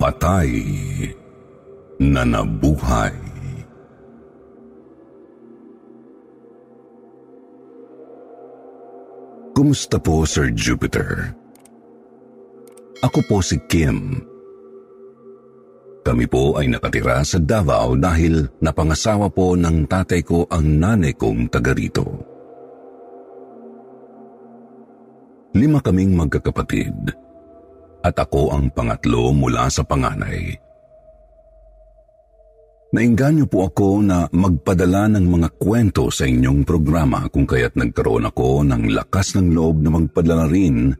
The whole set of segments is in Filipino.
Patay na nabuhay. Kumusta po, Sir Jupiter? Ako po si Kim. Kami po ay nakatira sa Davao dahil napangasawa po ng tatay ko ang nanay kong taga rito. Lima kaming magkakapatid at ako ang pangatlo mula sa panganay. Nainganyo po ako na magpadala ng mga kwento sa inyong programa kung kaya't nagkaroon ako ng lakas ng loob na magpadala rin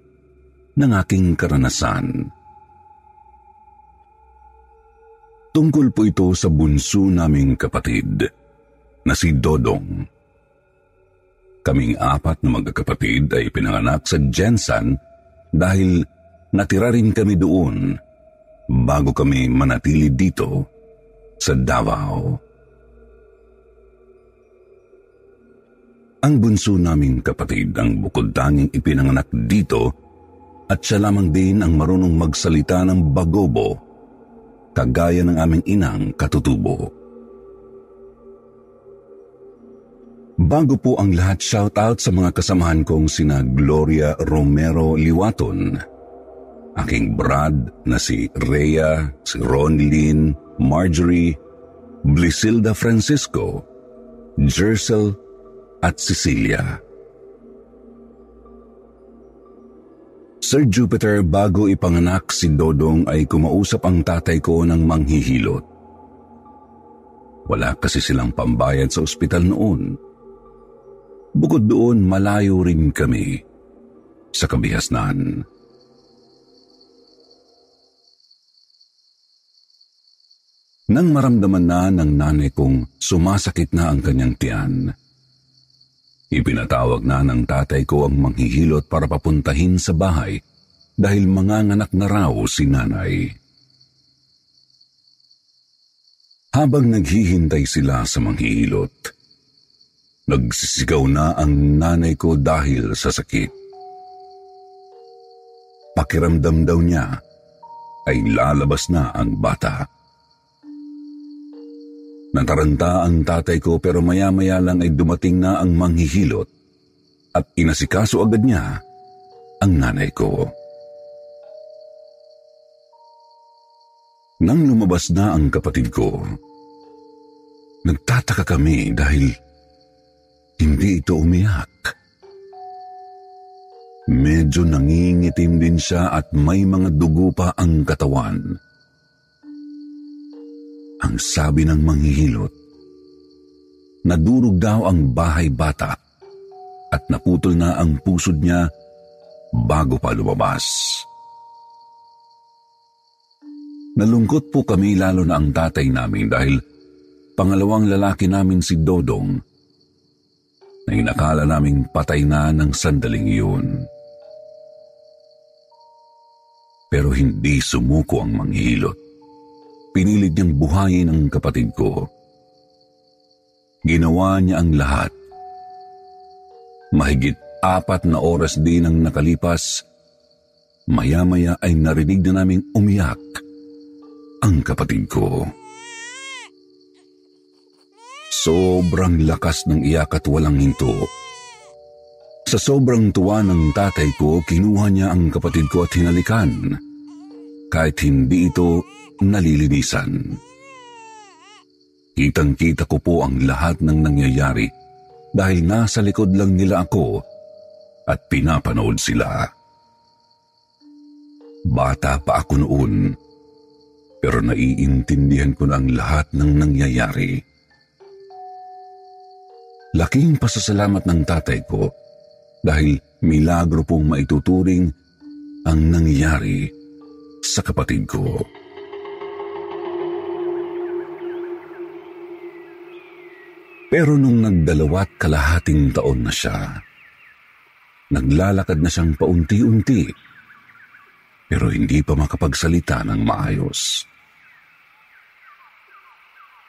ng aking karanasan. Tungkol po ito sa bunso naming kapatid na si Dodong. Kaming apat na magkakapatid ay pinanganak sa Jensan dahil natira rin kami doon bago kami manatili dito sa Davao. Ang bunso naming kapatid ang bukod tanging ipinanganak dito at siya lamang din ang marunong magsalita ng bagobo, kagaya ng aming inang katutubo. Bago po ang lahat, shout out sa mga kasamahan kong sina Gloria Romero Liwaton, aking Brad na si Rhea, si Ronlyn, Marjorie, Blisilda Francisco, Jersel at Cecilia. Sir Jupiter, bago ipanganak si Dodong ay kumausap ang tatay ko ng manghihilot. Wala kasi silang pambayad sa ospital noon. Bukod doon, malayo rin kami sa kabihasnan. Nang maramdaman na ng nanay kong sumasakit na ang kanyang tiyan, ipinatawag na ng tatay ko ang manghihilot para papuntahin sa bahay dahil manganganak na raw si nanay. Habang naghihintay sila sa manghihilot, nagsisigaw na ang nanay ko dahil sa sakit. Pakiramdam daw niya ay lalabas na ang bata. Nataranta ang tatay ko pero maya-maya lang ay dumating na ang manghihilot at inasikaso agad niya ang nanay ko. Nang lumabas na ang kapatid ko, nagtataka kami dahil hindi ito umiyak. Medyo nangingitim din siya at may mga dugo pa ang katawan. Ang sabi ng manghihilot, nadurog daw ang bahay bata at naputol na ang pusod niya bago pa lumabas. Nalungkot po kami lalo na ang tatay namin dahil pangalawang lalaki namin si Dodong na inakala naming patay na ng sandaling iyon. Pero hindi sumuko ang manghihilot pinilit niyang buhayin ang kapatid ko. Ginawa niya ang lahat. Mahigit apat na oras din ang nakalipas, maya-maya ay narinig na naming umiyak ang kapatid ko. Sobrang lakas ng iyak at walang hinto. Sa sobrang tuwa ng tatay ko, kinuha niya ang kapatid ko at hinalikan. Kahit hindi ito nalilinisan. Kitang-kita ko po ang lahat ng nangyayari dahil nasa likod lang nila ako at pinapanood sila. Bata pa ako noon, pero naiintindihan ko na ang lahat ng nangyayari. Laking pasasalamat ng tatay ko dahil milagro pong maituturing ang nangyari sa kapatid ko. Pero nung nagdalawat kalahating taon na siya, naglalakad na siyang paunti-unti, pero hindi pa makapagsalita ng maayos.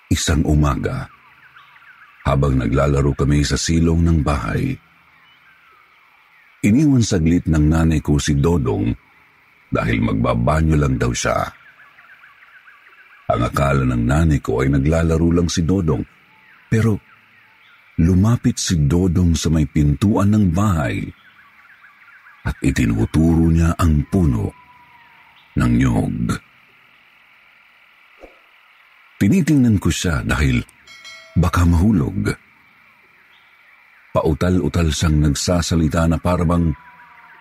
Isang umaga, habang naglalaro kami sa silong ng bahay, iniwan saglit ng nanay ko si Dodong dahil magbabanyo lang daw siya. Ang akala ng nanay ko ay naglalaro lang si Dodong, pero lumapit si Dodong sa may pintuan ng bahay at itinuturo niya ang puno ng nyog. Tinitingnan ko siya dahil baka mahulog. Pautal-utal siyang nagsasalita na parabang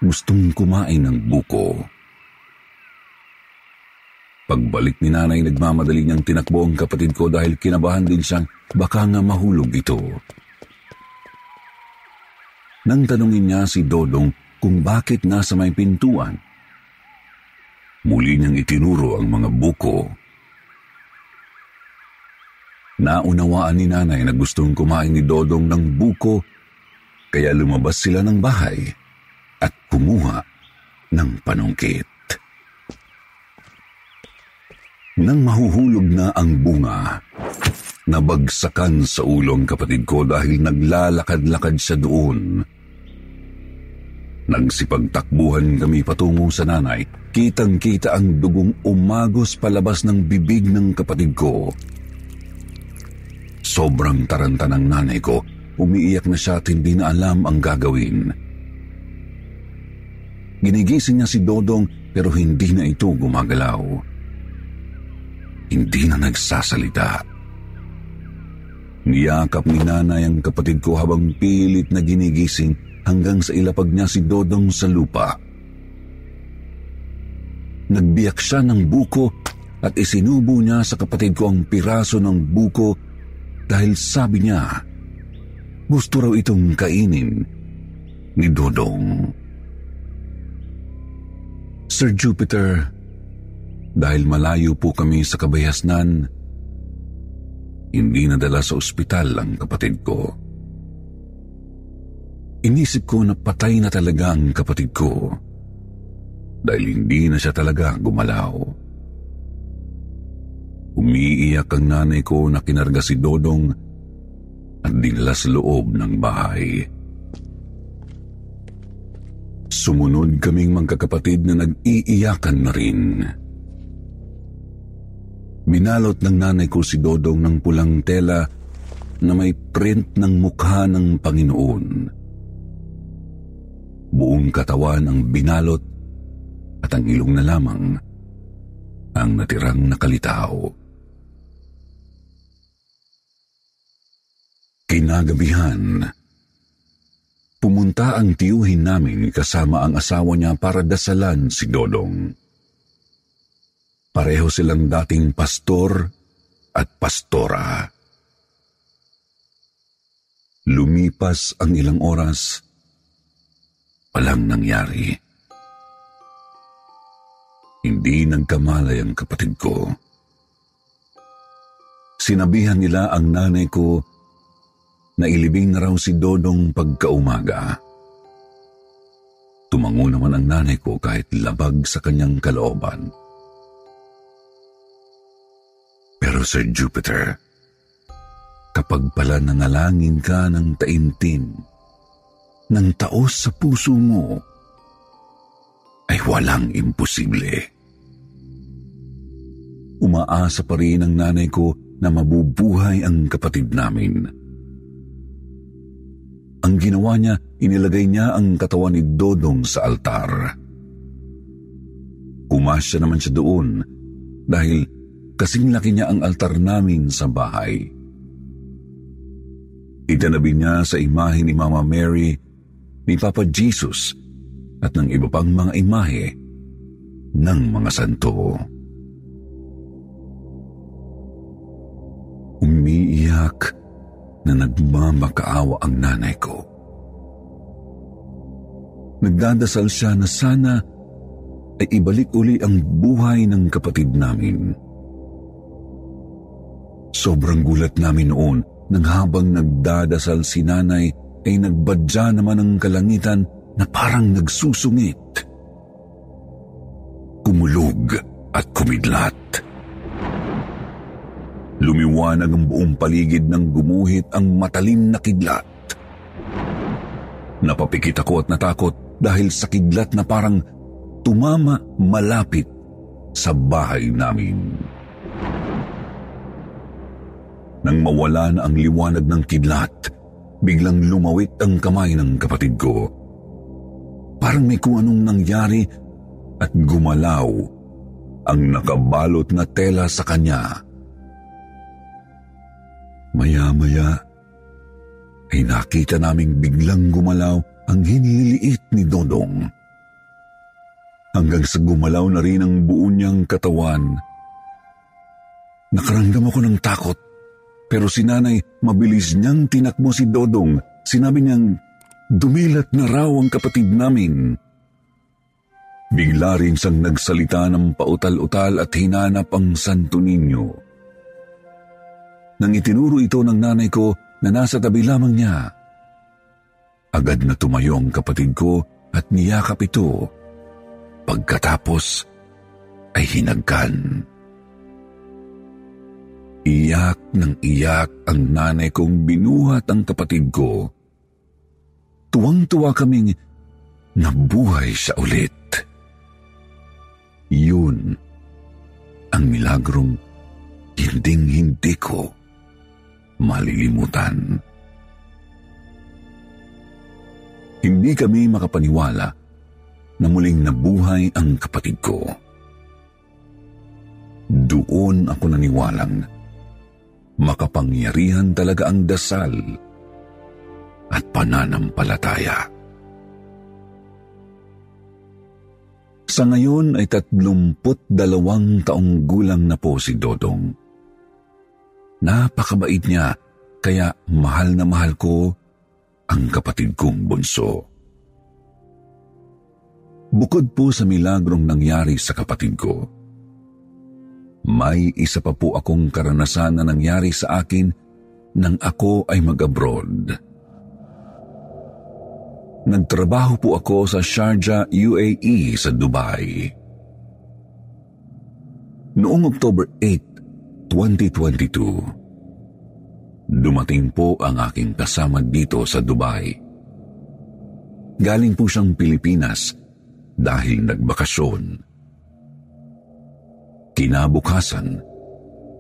gustong kumain ng buko. Pagbalik ni nanay, nagmamadali niyang tinakbo ang kapatid ko dahil kinabahan din siyang baka nga mahulog ito. Nang tanungin niya si Dodong kung bakit nasa may pintuan, muli niyang itinuro ang mga buko. Naunawaan ni nanay na gustong kumain ni Dodong ng buko, kaya lumabas sila ng bahay at kumuha ng panungkit. Nang mahuhulog na ang bunga, Nabagsakan sa ulo ang kapatid ko dahil naglalakad-lakad siya doon. Nagsipagtakbuhan kami patungo sa nanay. Kitang-kita ang dugong umagos palabas ng bibig ng kapatid ko. Sobrang taranta ng nanay ko. Umiiyak na siya at hindi na alam ang gagawin. Ginigising niya si Dodong pero hindi na ito gumagalaw. Hindi na nagsasalita. Niyakap ni nanay ang kapatid ko habang pilit na ginigising hanggang sa ilapag niya si Dodong sa lupa. Nagbiyak siya ng buko at isinubo niya sa kapatid ko ang piraso ng buko dahil sabi niya, gusto raw itong kainin ni Dodong. Sir Jupiter, dahil malayo po kami sa kabayasnan, hindi nadala sa ospital ang kapatid ko. Inisip ko na patay na talaga ang kapatid ko dahil hindi na siya talaga gumalaw. Umiiyak ang nanay ko na kinarga si Dodong at dinala sa loob ng bahay. Sumunod kaming magkakapatid na nag-iiyakan na rin. Binalot ng nanay ko si Dodong ng pulang tela na may print ng mukha ng Panginoon. Buong katawan ang binalot at ang ilong na lamang ang natirang nakalitaw. Kinagabihan, pumunta ang tiyuhin namin kasama ang asawa niya para dasalan si Dodong. Pareho silang dating pastor at pastora. Lumipas ang ilang oras, walang nangyari. Hindi nagkamalay ang kapatid ko. Sinabihan nila ang nanay ko na ilibing na raw si Dodong pagkaumaga. Tumango naman ang nanay ko kahit labag sa kanyang kalooban. Pero Sir Jupiter, kapag pala nanalangin ka ng taimtim, ng taos sa puso mo, ay walang imposible. Umaasa pa rin ang nanay ko na mabubuhay ang kapatid namin. Ang ginawa niya, inilagay niya ang katawan ni Dodong sa altar. Kumasya naman siya doon dahil kasing laki niya ang altar namin sa bahay. Itanabi niya sa imahe ni Mama Mary, ni Papa Jesus, at ng iba pang mga imahe ng mga santo. Umiiyak na nagmamakaawa ang nanay ko. Nagdadasal siya na sana ay ibalik uli ang buhay ng kapatid namin. Sobrang gulat namin noon nang habang nagdadasal si nanay ay nagbadya naman ng kalangitan na parang nagsusungit. Kumulog at kumidlat. Lumiwanag ang buong paligid ng gumuhit ang matalim na kidlat. Napapikit ako at natakot dahil sa kidlat na parang tumama malapit sa bahay namin. Nang mawala na ang liwanag ng kidlat, biglang lumawit ang kamay ng kapatid ko. Parang may kung anong nangyari at gumalaw ang nakabalot na tela sa kanya. Maya-maya ay nakita naming biglang gumalaw ang hiniliit ni Dodong. Hanggang sa gumalaw na rin ang buo niyang katawan. Nakaramdam ako ng takot pero si nanay mabilis niyang tinakbo si Dodong. Sinabi niyang dumilat na raw ang kapatid namin. Bigla rin siyang nagsalita ng pautal-utal at hinanap ang Santo Niño. Nang itinuro ito ng nanay ko na nasa tabi lamang niya. Agad na tumayo ang kapatid ko at niyakap ito. Pagkatapos ay hinagkan. Iyak ng iyak ang nanay kong binuhat ang kapatid ko. Tuwang-tuwa kaming nabuhay siya ulit. Yun ang milagrong hinding-hindi ko malilimutan. Hindi kami makapaniwala na muling nabuhay ang kapatid ko. Doon ako naniwalang makapangyarihan talaga ang dasal at pananampalataya. Sa ngayon ay tatlumput dalawang taong gulang na po si Dodong. Napakabait niya, kaya mahal na mahal ko ang kapatid kong bunso. Bukod po sa milagrong nangyari sa kapatid ko, may isa pa po akong karanasan na nangyari sa akin nang ako ay mag-abroad. Nagtrabaho po ako sa Sharjah, UAE sa Dubai. Noong October 8, 2022, dumating po ang aking kasama dito sa Dubai. Galing po siyang Pilipinas dahil nagbakasyon. Kinabukasan,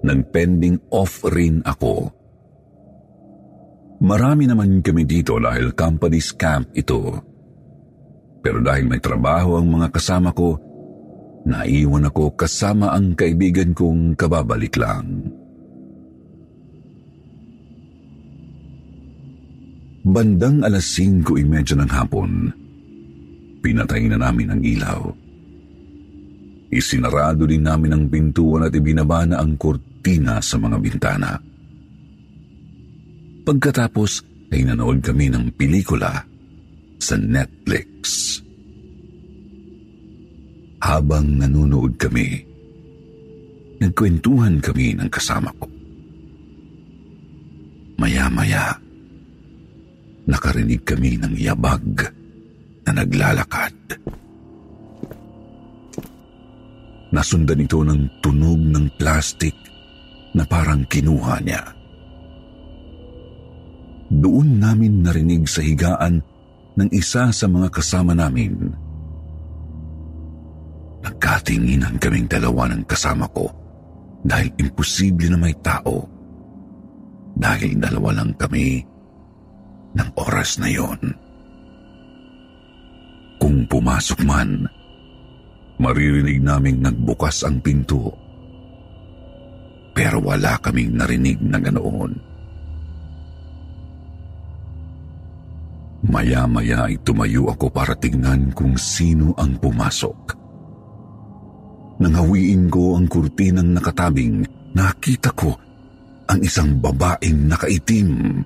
nagpending off rin ako. Marami naman kami dito dahil company's camp ito. Pero dahil may trabaho ang mga kasama ko, naiwan ako kasama ang kaibigan kong kababalik lang. Bandang alas 5.30 ng hapon, pinatay na namin ang ilaw. Isinarado din namin ang pintuan at ibinaba na ang kurtina sa mga bintana. Pagkatapos ay nanood kami ng pelikula sa Netflix. Habang nanonood kami, nagkwentuhan kami ng kasama ko. Maya-maya, nakarinig kami ng yabag na naglalakad. Nasundan ito ng tunog ng plastik na parang kinuha niya. Doon namin narinig sa higaan ng isa sa mga kasama namin. Nagkatinginan kaming dalawa ng kasama ko dahil imposible na may tao dahil dalawa lang kami ng oras na yon. Kung pumasok man, maririnig naming nagbukas ang pinto. Pero wala kaming narinig na ganoon. Maya-maya ay tumayo ako para tingnan kung sino ang pumasok. Nang hawiin ko ang kurtinang nakatabing, nakita ko ang isang babaeng nakaitim.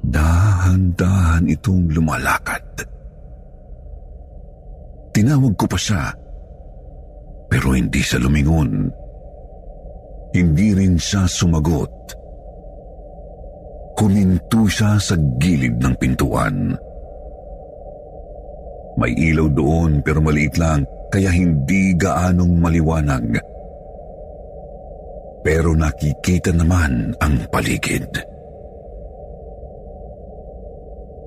Dahan-dahan itong lumalakad. Tinawag ko pa siya, pero hindi siya lumingon. Hindi rin siya sumagot. Kuminto siya sa gilid ng pintuan. May ilaw doon pero maliit lang kaya hindi gaanong maliwanag. Pero nakikita naman ang paligid.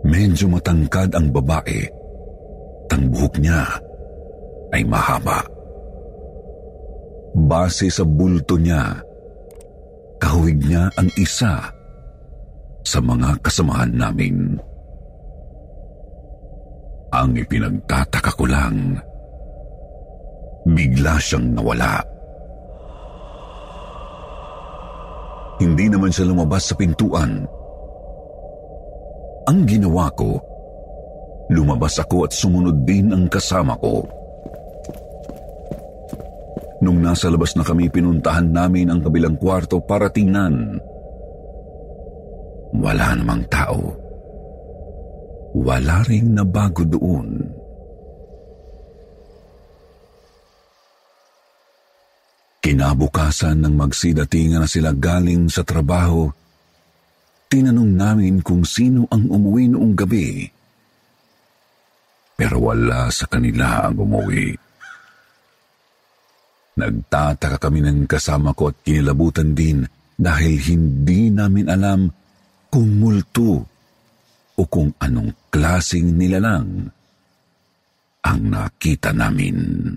Medyo matangkad ang babae. Ang buhok niya ay mahaba. Base sa bulto niya, kahawig niya ang isa sa mga kasamahan namin. Ang ipinagtataka ko lang, bigla siyang nawala. Hindi naman siya lumabas sa pintuan. Ang ginawa ko, lumabas ako at sumunod din ang kasama ko. Nung nasa labas na kami, pinuntahan namin ang kabilang kwarto para tingnan. Wala namang tao. Wala ring nabago doon. Kinabukasan ng magsidatingan na sila galing sa trabaho, tinanong namin kung sino ang umuwi noong gabi. Pero wala sa kanila ang umuwi. Nagtataka kami ng kasama ko at kinilabutan din dahil hindi namin alam kung multo o kung anong klasing nilalang ang nakita namin.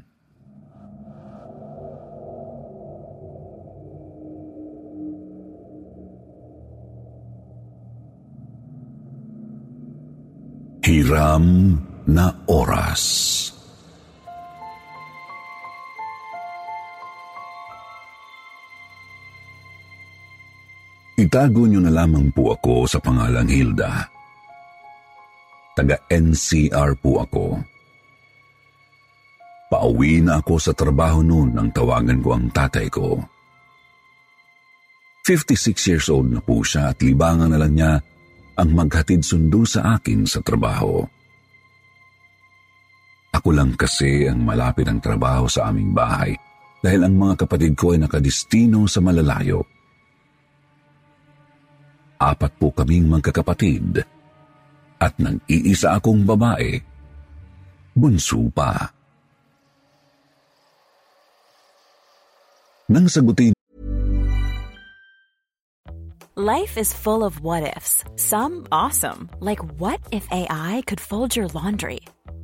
Hiram na oras. Itago niyo na lamang po ako sa pangalang Hilda. Taga-NCR po ako. Pauwi na ako sa trabaho noon nang tawagan ko ang tatay ko. 56 years old na po siya at libangan na lang niya ang maghatid sundo sa akin sa trabaho. Ako lang kasi ang malapit ang trabaho sa aming bahay dahil ang mga kapatid ko ay nakadistino sa malalayo. Apat po kaming magkakapatid at nang iisa akong babae, bunso pa. Nang sagutin Life is full of what ifs. Some awesome, like what if AI could fold your laundry?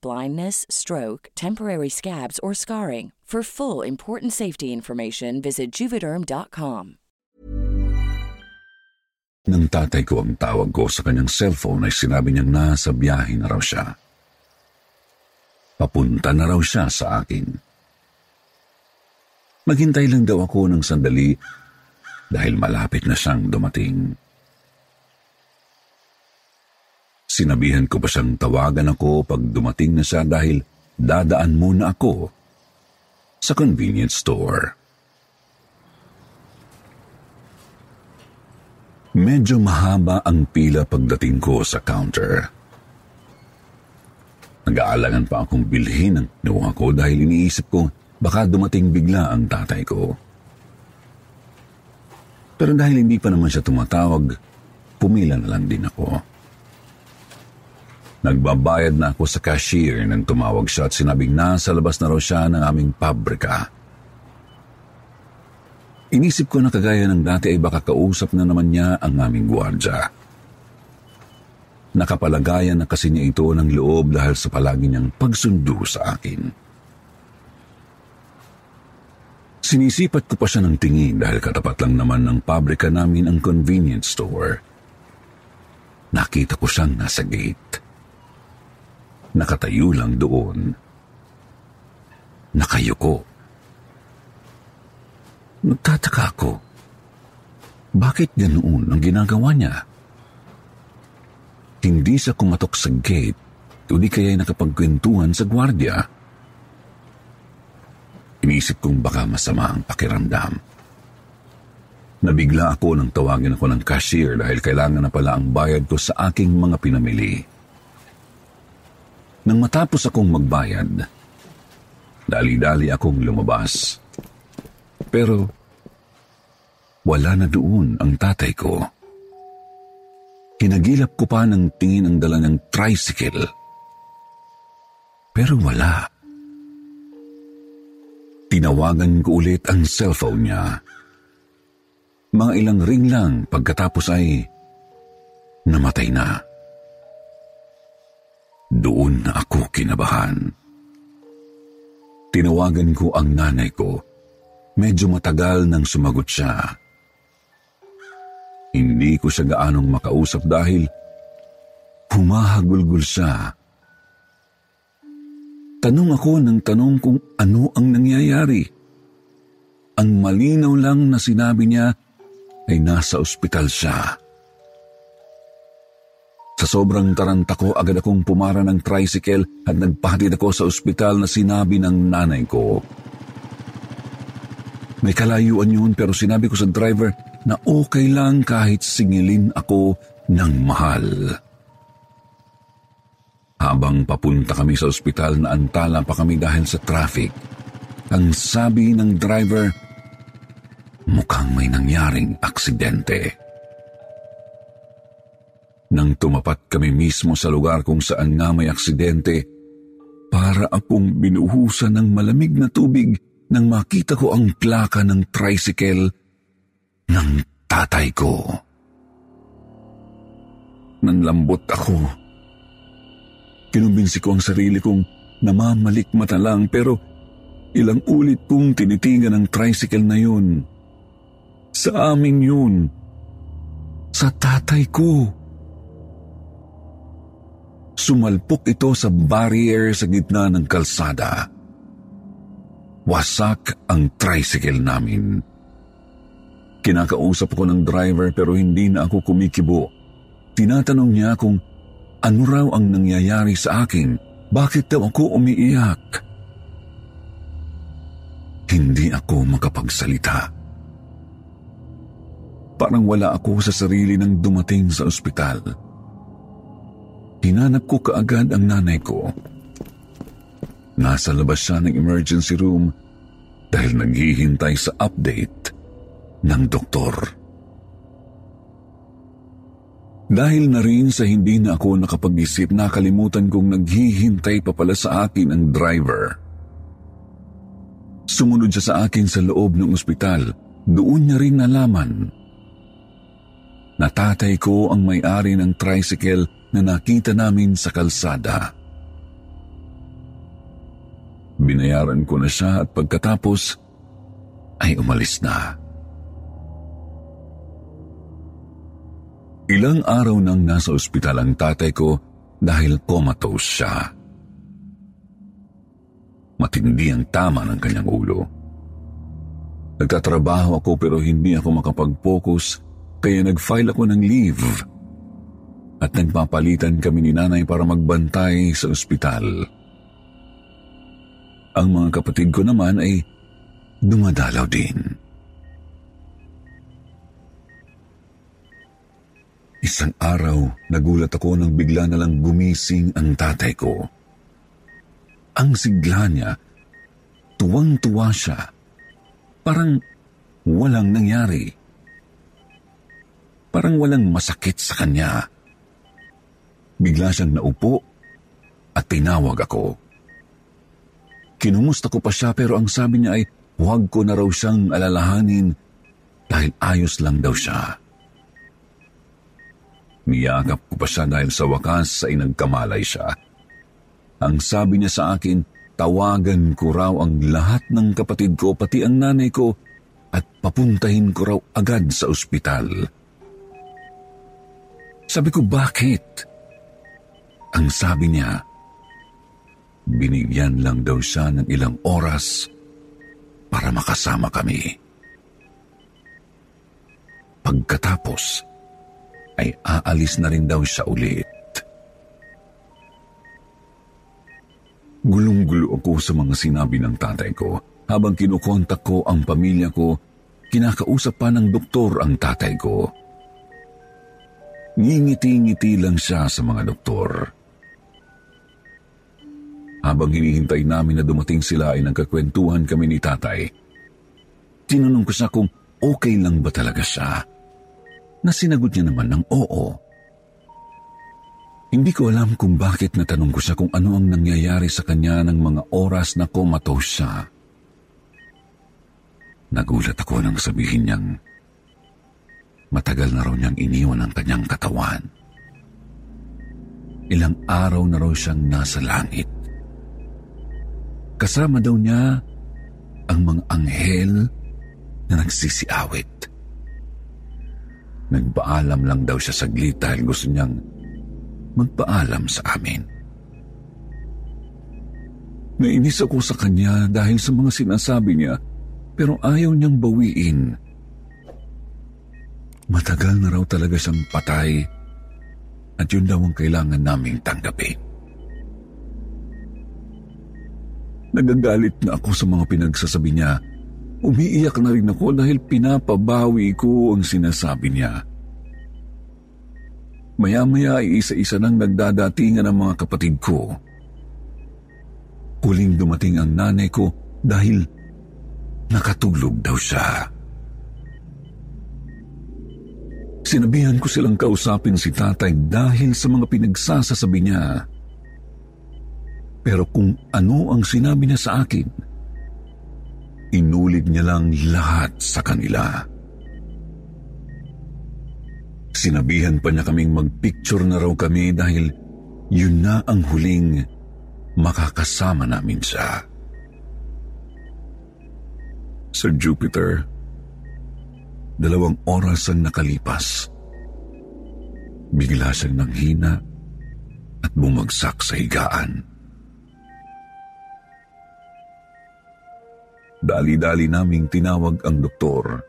blindness, stroke, temporary scabs, or scarring. For full important safety information, visit juvederm.com. Nang tatay ko ang tawag ko sa kanyang cellphone ay sinabi niyang nasa biyahe na raw siya. Papunta na raw siya sa akin. Maghintay lang daw ako ng sandali dahil malapit na siyang dumating. Sinabihan ko pa siyang tawagan ako pag dumating na siya dahil dadaan muna ako sa convenience store. Medyo mahaba ang pila pagdating ko sa counter. Nag-aalangan pa akong bilhin ang kinuha ko dahil iniisip ko baka dumating bigla ang tatay ko. Pero dahil hindi pa naman siya tumatawag, pumila na lang din ako. Nagbabayad na ako sa cashier nang tumawag siya at sinabing nasa labas na raw siya ng aming pabrika. Inisip ko na kagaya ng dati ay baka kausap na naman niya ang aming gwardya. Nakapalagayan na kasi niya ito ng loob dahil sa palagi niyang pagsundo sa akin. Sinisipat ko pa siya ng tingin dahil katapat lang naman ng pabrika namin ang convenience store. Nakita ko siyang nasa gate. Nakatayo lang doon. Nakayuko. Nagtataka ako. Bakit ganoon ang ginagawa niya? Hindi siya kumatok sa gate o di kaya nakapagkwentuhan sa gwardya. Inisip kong baka masama ang pakiramdam. Nabigla ako nang tawagin ako ng cashier dahil kailangan na pala ang bayad ko sa aking mga pinamili. Nang matapos akong magbayad, dali-dali akong lumabas. Pero wala na doon ang tatay ko. Hinagilap ko pa ng tingin ang dala ng tricycle. Pero wala. Tinawagan ko ulit ang cellphone niya. Mga ilang ring lang pagkatapos ay namatay na. Doon ako kinabahan. Tinawagan ko ang nanay ko. Medyo matagal nang sumagot siya. Hindi ko siya gaanong makausap dahil humahagulgul siya Tanong ako ng tanong kung ano ang nangyayari. Ang malinaw lang na sinabi niya ay nasa ospital siya. Sa sobrang taranta ko, agad akong pumara ng tricycle at nagpahatid ako sa ospital na sinabi ng nanay ko. May kalayuan yun pero sinabi ko sa driver na okay lang kahit singilin ako ng mahal. Habang papunta kami sa ospital na antala pa kami dahil sa traffic, ang sabi ng driver, mukhang may nangyaring aksidente. Nang tumapat kami mismo sa lugar kung saan nga may aksidente, para akong binuhusan ng malamig na tubig nang makita ko ang plaka ng tricycle ng tatay ko. Nanlambot ako Kinumbinsi ko ang sarili kong namamalikmata lang pero ilang ulit kong tinitigan ang tricycle na yun. Sa amin yun. Sa tatay ko. Sumalpok ito sa barrier sa gitna ng kalsada. Wasak ang tricycle namin. Kinakausap ko ng driver pero hindi na ako kumikibo. Tinatanong niya kung ano raw ang nangyayari sa akin? Bakit daw ako umiiyak? Hindi ako makapagsalita. Parang wala ako sa sarili nang dumating sa ospital. Hinanap ko kaagad ang nanay ko. Nasa labas siya ng emergency room dahil naghihintay sa update ng doktor. Dahil na rin sa hindi na ako nakapag-isip, nakalimutan kong naghihintay pa pala sa akin ang driver. Sumunod siya sa akin sa loob ng ospital. Doon niya rin nalaman. Natatay ko ang may-ari ng tricycle na nakita namin sa kalsada. Binayaran ko na siya at pagkatapos ay umalis na. Ilang araw nang nasa ospital ang tatay ko dahil comatose siya. Matindi ang tama ng kanyang ulo. Nagtatrabaho ako pero hindi ako makapag-focus kaya nag-file ako ng leave. At nagpapalitan kami ni nanay para magbantay sa ospital. Ang mga kapatid ko naman ay dumadalaw din. Isang araw, nagulat ako nang bigla na lang gumising ang tatay ko. Ang sigla niya, tuwang-tuwa siya. Parang walang nangyari. Parang walang masakit sa kanya. Bigla siyang naupo at tinawag ako. Kinumusta ko pa siya pero ang sabi niya ay huwag ko na raw siyang alalahanin dahil ayos lang daw siya. Niyakap ko pa siya dahil sa wakas ay nagkamalay siya. Ang sabi niya sa akin, tawagan ko raw ang lahat ng kapatid ko pati ang nanay ko at papuntahin ko raw agad sa ospital. Sabi ko, bakit? Ang sabi niya, binigyan lang daw siya ng ilang oras para makasama kami. Pagkatapos, ay aalis na rin daw siya ulit. Gulong-gulo ako sa mga sinabi ng tatay ko. Habang kinukontak ko ang pamilya ko, kinakausap pa ng doktor ang tatay ko. Ngingiti-ngiti lang siya sa mga doktor. Habang hinihintay namin na dumating sila ay nagkakwentuhan kami ni tatay. Tinanong ko siya kung okay lang ba talaga siya na sinagot niya naman ng oo. Hindi ko alam kung bakit natanong ko siya kung ano ang nangyayari sa kanya ng mga oras na comatose siya. Nagulat ako nang sabihin niyang matagal na raw niyang iniwan ang kanyang katawan. Ilang araw na raw siyang nasa langit. Kasama daw niya ang mga anghel na nagsisiawit. Nagpaalam lang daw siya saglit dahil gusto niyang magpaalam sa amin. Nainis ako sa kanya dahil sa mga sinasabi niya pero ayaw niyang bawiin. Matagal na raw talaga siyang patay at yun daw ang kailangan naming tanggapin. Nagagalit na ako sa mga pinagsasabi niya Umiiyak na rin ako dahil pinapabawi ko ang sinasabi niya. Maya-maya ay isa-isa nang nagdadatingan ang mga kapatid ko. Huling dumating ang nanay ko dahil nakatulog daw siya. Sinabihan ko silang kausapin si tatay dahil sa mga pinagsasasabi niya. Pero kung ano ang sinabi niya sa akin, inulit niya lang lahat sa kanila. Sinabihan pa niya kaming magpicture na raw kami dahil yun na ang huling makakasama namin siya. Sir Jupiter, dalawang oras ang nakalipas. Bigla siyang nanghina at bumagsak sa higaan. Dali-dali naming tinawag ang doktor.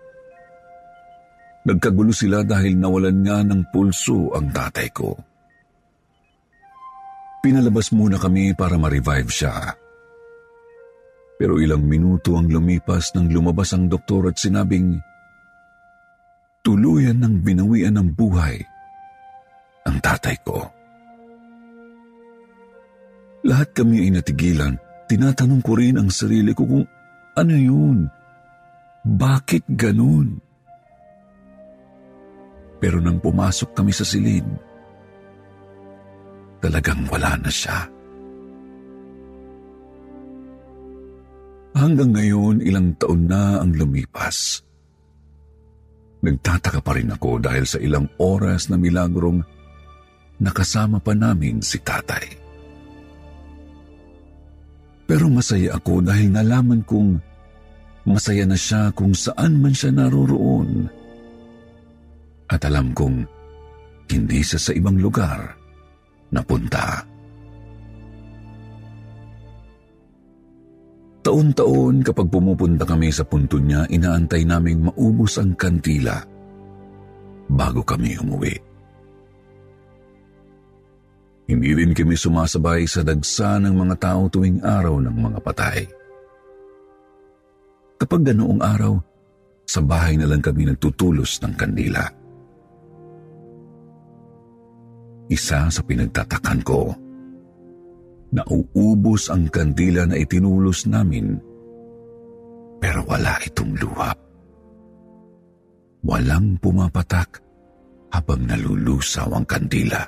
Nagkagulo sila dahil nawalan nga ng pulso ang tatay ko. Pinalabas muna kami para ma-revive siya. Pero ilang minuto ang lumipas nang lumabas ang doktor at sinabing, tuluyan ng binawian ng buhay ang tatay ko. Lahat kami ay natigilan. Tinatanong ko rin ang sarili ko kung ano yun? Bakit ganun? Pero nang pumasok kami sa silid, talagang wala na siya. Hanggang ngayon, ilang taon na ang lumipas. Nagtataka pa rin ako dahil sa ilang oras na milagrong nakasama pa namin si tatay. Pero masaya ako dahil nalaman kong masaya na siya kung saan man siya naroroon. At alam kong hindi siya sa ibang lugar napunta. Taon-taon kapag pumupunta kami sa punto niya, inaantay naming maubos ang kantila bago kami umuwi. Hindi rin kami sumasabay sa dagsa ng mga tao tuwing araw ng mga patay. Kapag ganoong araw, sa bahay na lang kami nagtutulos ng kandila. Isa sa pinagtatakan ko, nauubos ang kandila na itinulos namin, pero wala itong luhap. Walang pumapatak habang nalulusaw ang kandila.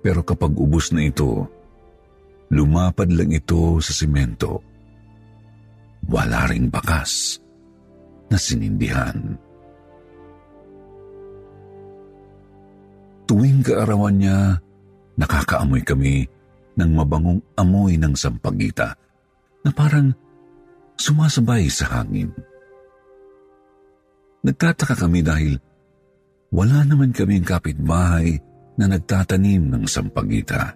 Pero kapag ubos na ito, lumapad lang ito sa simento. Wala ring bakas na sinindihan. Tuwing kaarawan niya, nakakaamoy kami ng mabangong amoy ng sampagita na parang sumasabay sa hangin. Nagtataka kami dahil wala naman kaming kapitbahay na nagtatanim ng sampagita.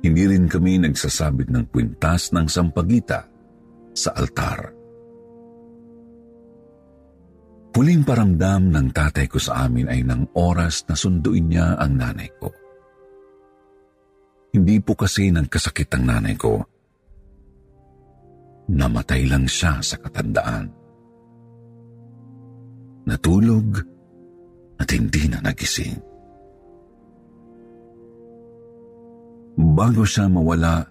Hindi rin kami nagsasabit ng kwintas ng sampagita sa altar. Huling paramdam ng tatay ko sa amin ay ng oras na sunduin niya ang nanay ko. Hindi po kasi nagkasakit ang nanay ko. Namatay lang siya sa katandaan. Natulog at hindi na nagising. Bago siya mawala,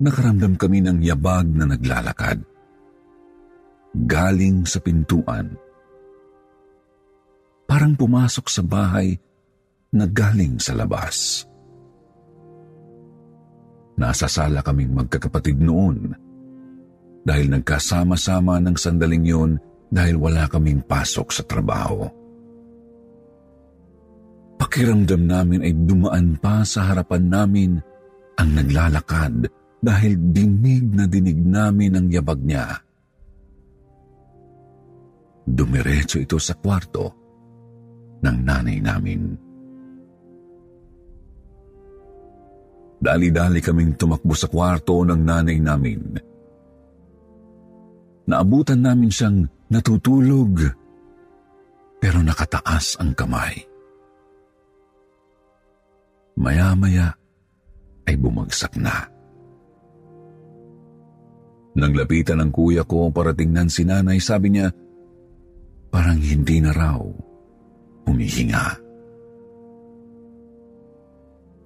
nakaramdam kami ng yabag na naglalakad. Galing sa pintuan. Parang pumasok sa bahay na galing sa labas. Nasa sala kaming magkakapatid noon dahil nagkasama-sama ng sandaling yun dahil wala kaming pasok sa trabaho. Pakiramdam namin ay dumaan pa sa harapan namin ang naglalakad dahil dinig na dinig namin ang yabag niya. Dumiretso ito sa kwarto ng nanay namin. Dali-dali kaming tumakbo sa kwarto ng nanay namin. Naabutan namin siyang natutulog pero nakataas ang kamay. Maya-maya ay bumagsak na. Nang lapitan ng kuya ko para tingnan si nanay, sabi niya, parang hindi na raw humihinga.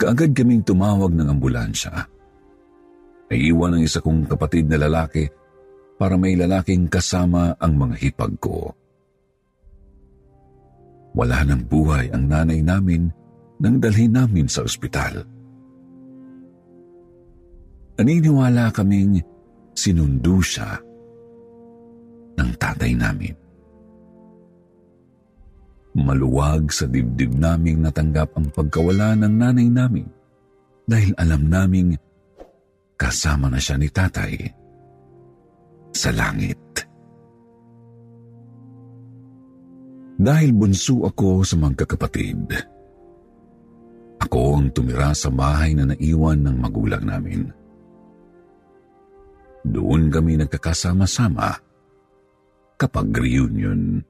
Kaagad kaming tumawag ng ambulansya. Naiiwan ng isa kong kapatid na lalaki para may lalaking kasama ang mga hipag ko. Wala ng buhay ang nanay namin nang dalhin namin sa ospital. Naniniwala kaming sinundo siya ng tatay namin. Maluwag sa dibdib naming natanggap ang pagkawala ng nanay namin dahil alam naming kasama na siya ni tatay sa langit. Dahil bunso ako sa mga kakapatid, ako ang tumira sa bahay na naiwan ng magulang namin. Doon kami nagkakasama-sama kapag reunion.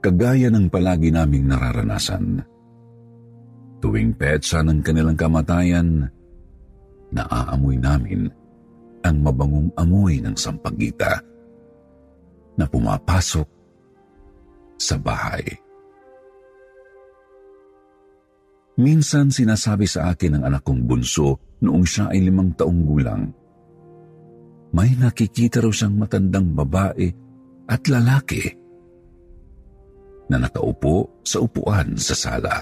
Kagaya ng palagi naming nararanasan. Tuwing petsa ng kanilang kamatayan, naaamoy namin ang mabangong amoy ng sampagita na pumapasok sa bahay. Minsan sinasabi sa akin ng anak kong bunso noong siya ay limang taong gulang. May nakikita raw siyang matandang babae at lalaki na nakaupo sa upuan sa sala.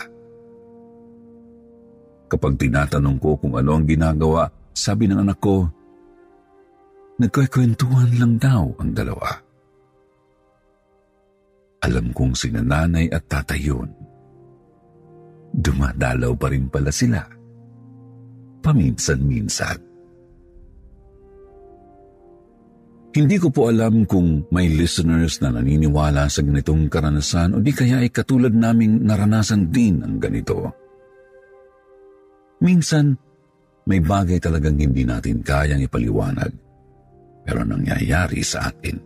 Kapag tinatanong ko kung ano ang ginagawa, sabi ng anak ko, nagkakwentuhan lang daw ang dalawa. Alam kong sinananay at tatay yun dumadalaw pa rin pala sila. Paminsan-minsan. Hindi ko po alam kung may listeners na naniniwala sa ganitong karanasan o di kaya ay katulad naming naranasan din ang ganito. Minsan, may bagay talagang hindi natin kayang ipaliwanag pero nangyayari sa atin.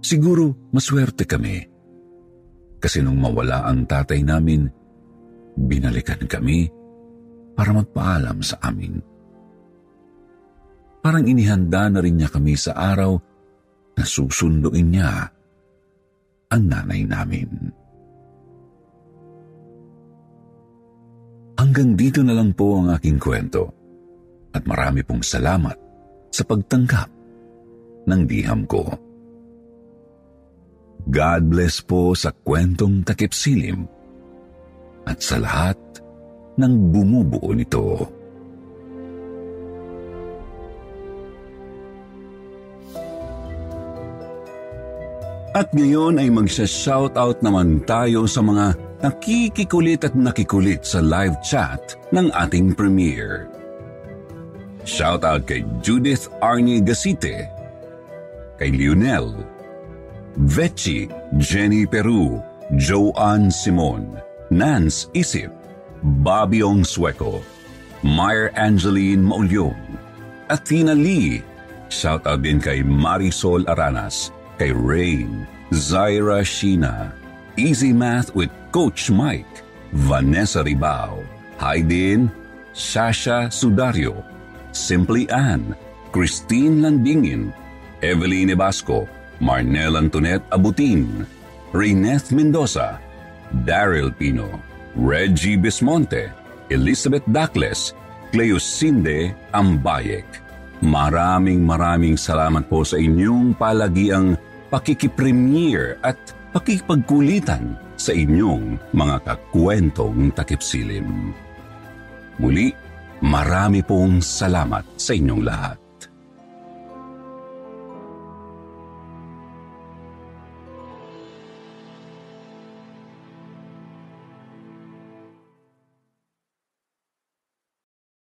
Siguro maswerte kami. Kasi nung mawala ang tatay namin, binalikan kami para magpaalam sa amin. Parang inihanda na rin niya kami sa araw na susunduin niya ang nanay namin. Hanggang dito na lang po ang aking kwento at marami pong salamat sa pagtanggap ng diham ko. God bless po sa kwentong takip silim at sa lahat ng bumubuo nito. At ngayon ay magsha-shoutout naman tayo sa mga nakikikulit at nakikulit sa live chat ng ating premiere. Shoutout kay Judith Arnie Gasite, kay Lionel, Vechi, Jenny Peru, Joanne Simon, Nance Isip, Bobby Ong Sueco, Meyer Angeline Maulyong, Athena Lee, shoutout din kay Marisol Aranas, kay Rain, Zaira Sheena, Easy Math with Coach Mike, Vanessa Ribao, Haydin, Sasha Sudario, Simply Ann, Christine Landingin, Eveline Basco, Marnel Antoinette Abutin, Reneth Mendoza, Daryl Pino, Reggie Bismonte, Elizabeth Dakles, Cleosinde Ambayek. Maraming maraming salamat po sa inyong palagiang pakikipremiere at pakipagkulitan sa inyong mga kakwentong takipsilim. Muli, marami pong salamat sa inyong lahat.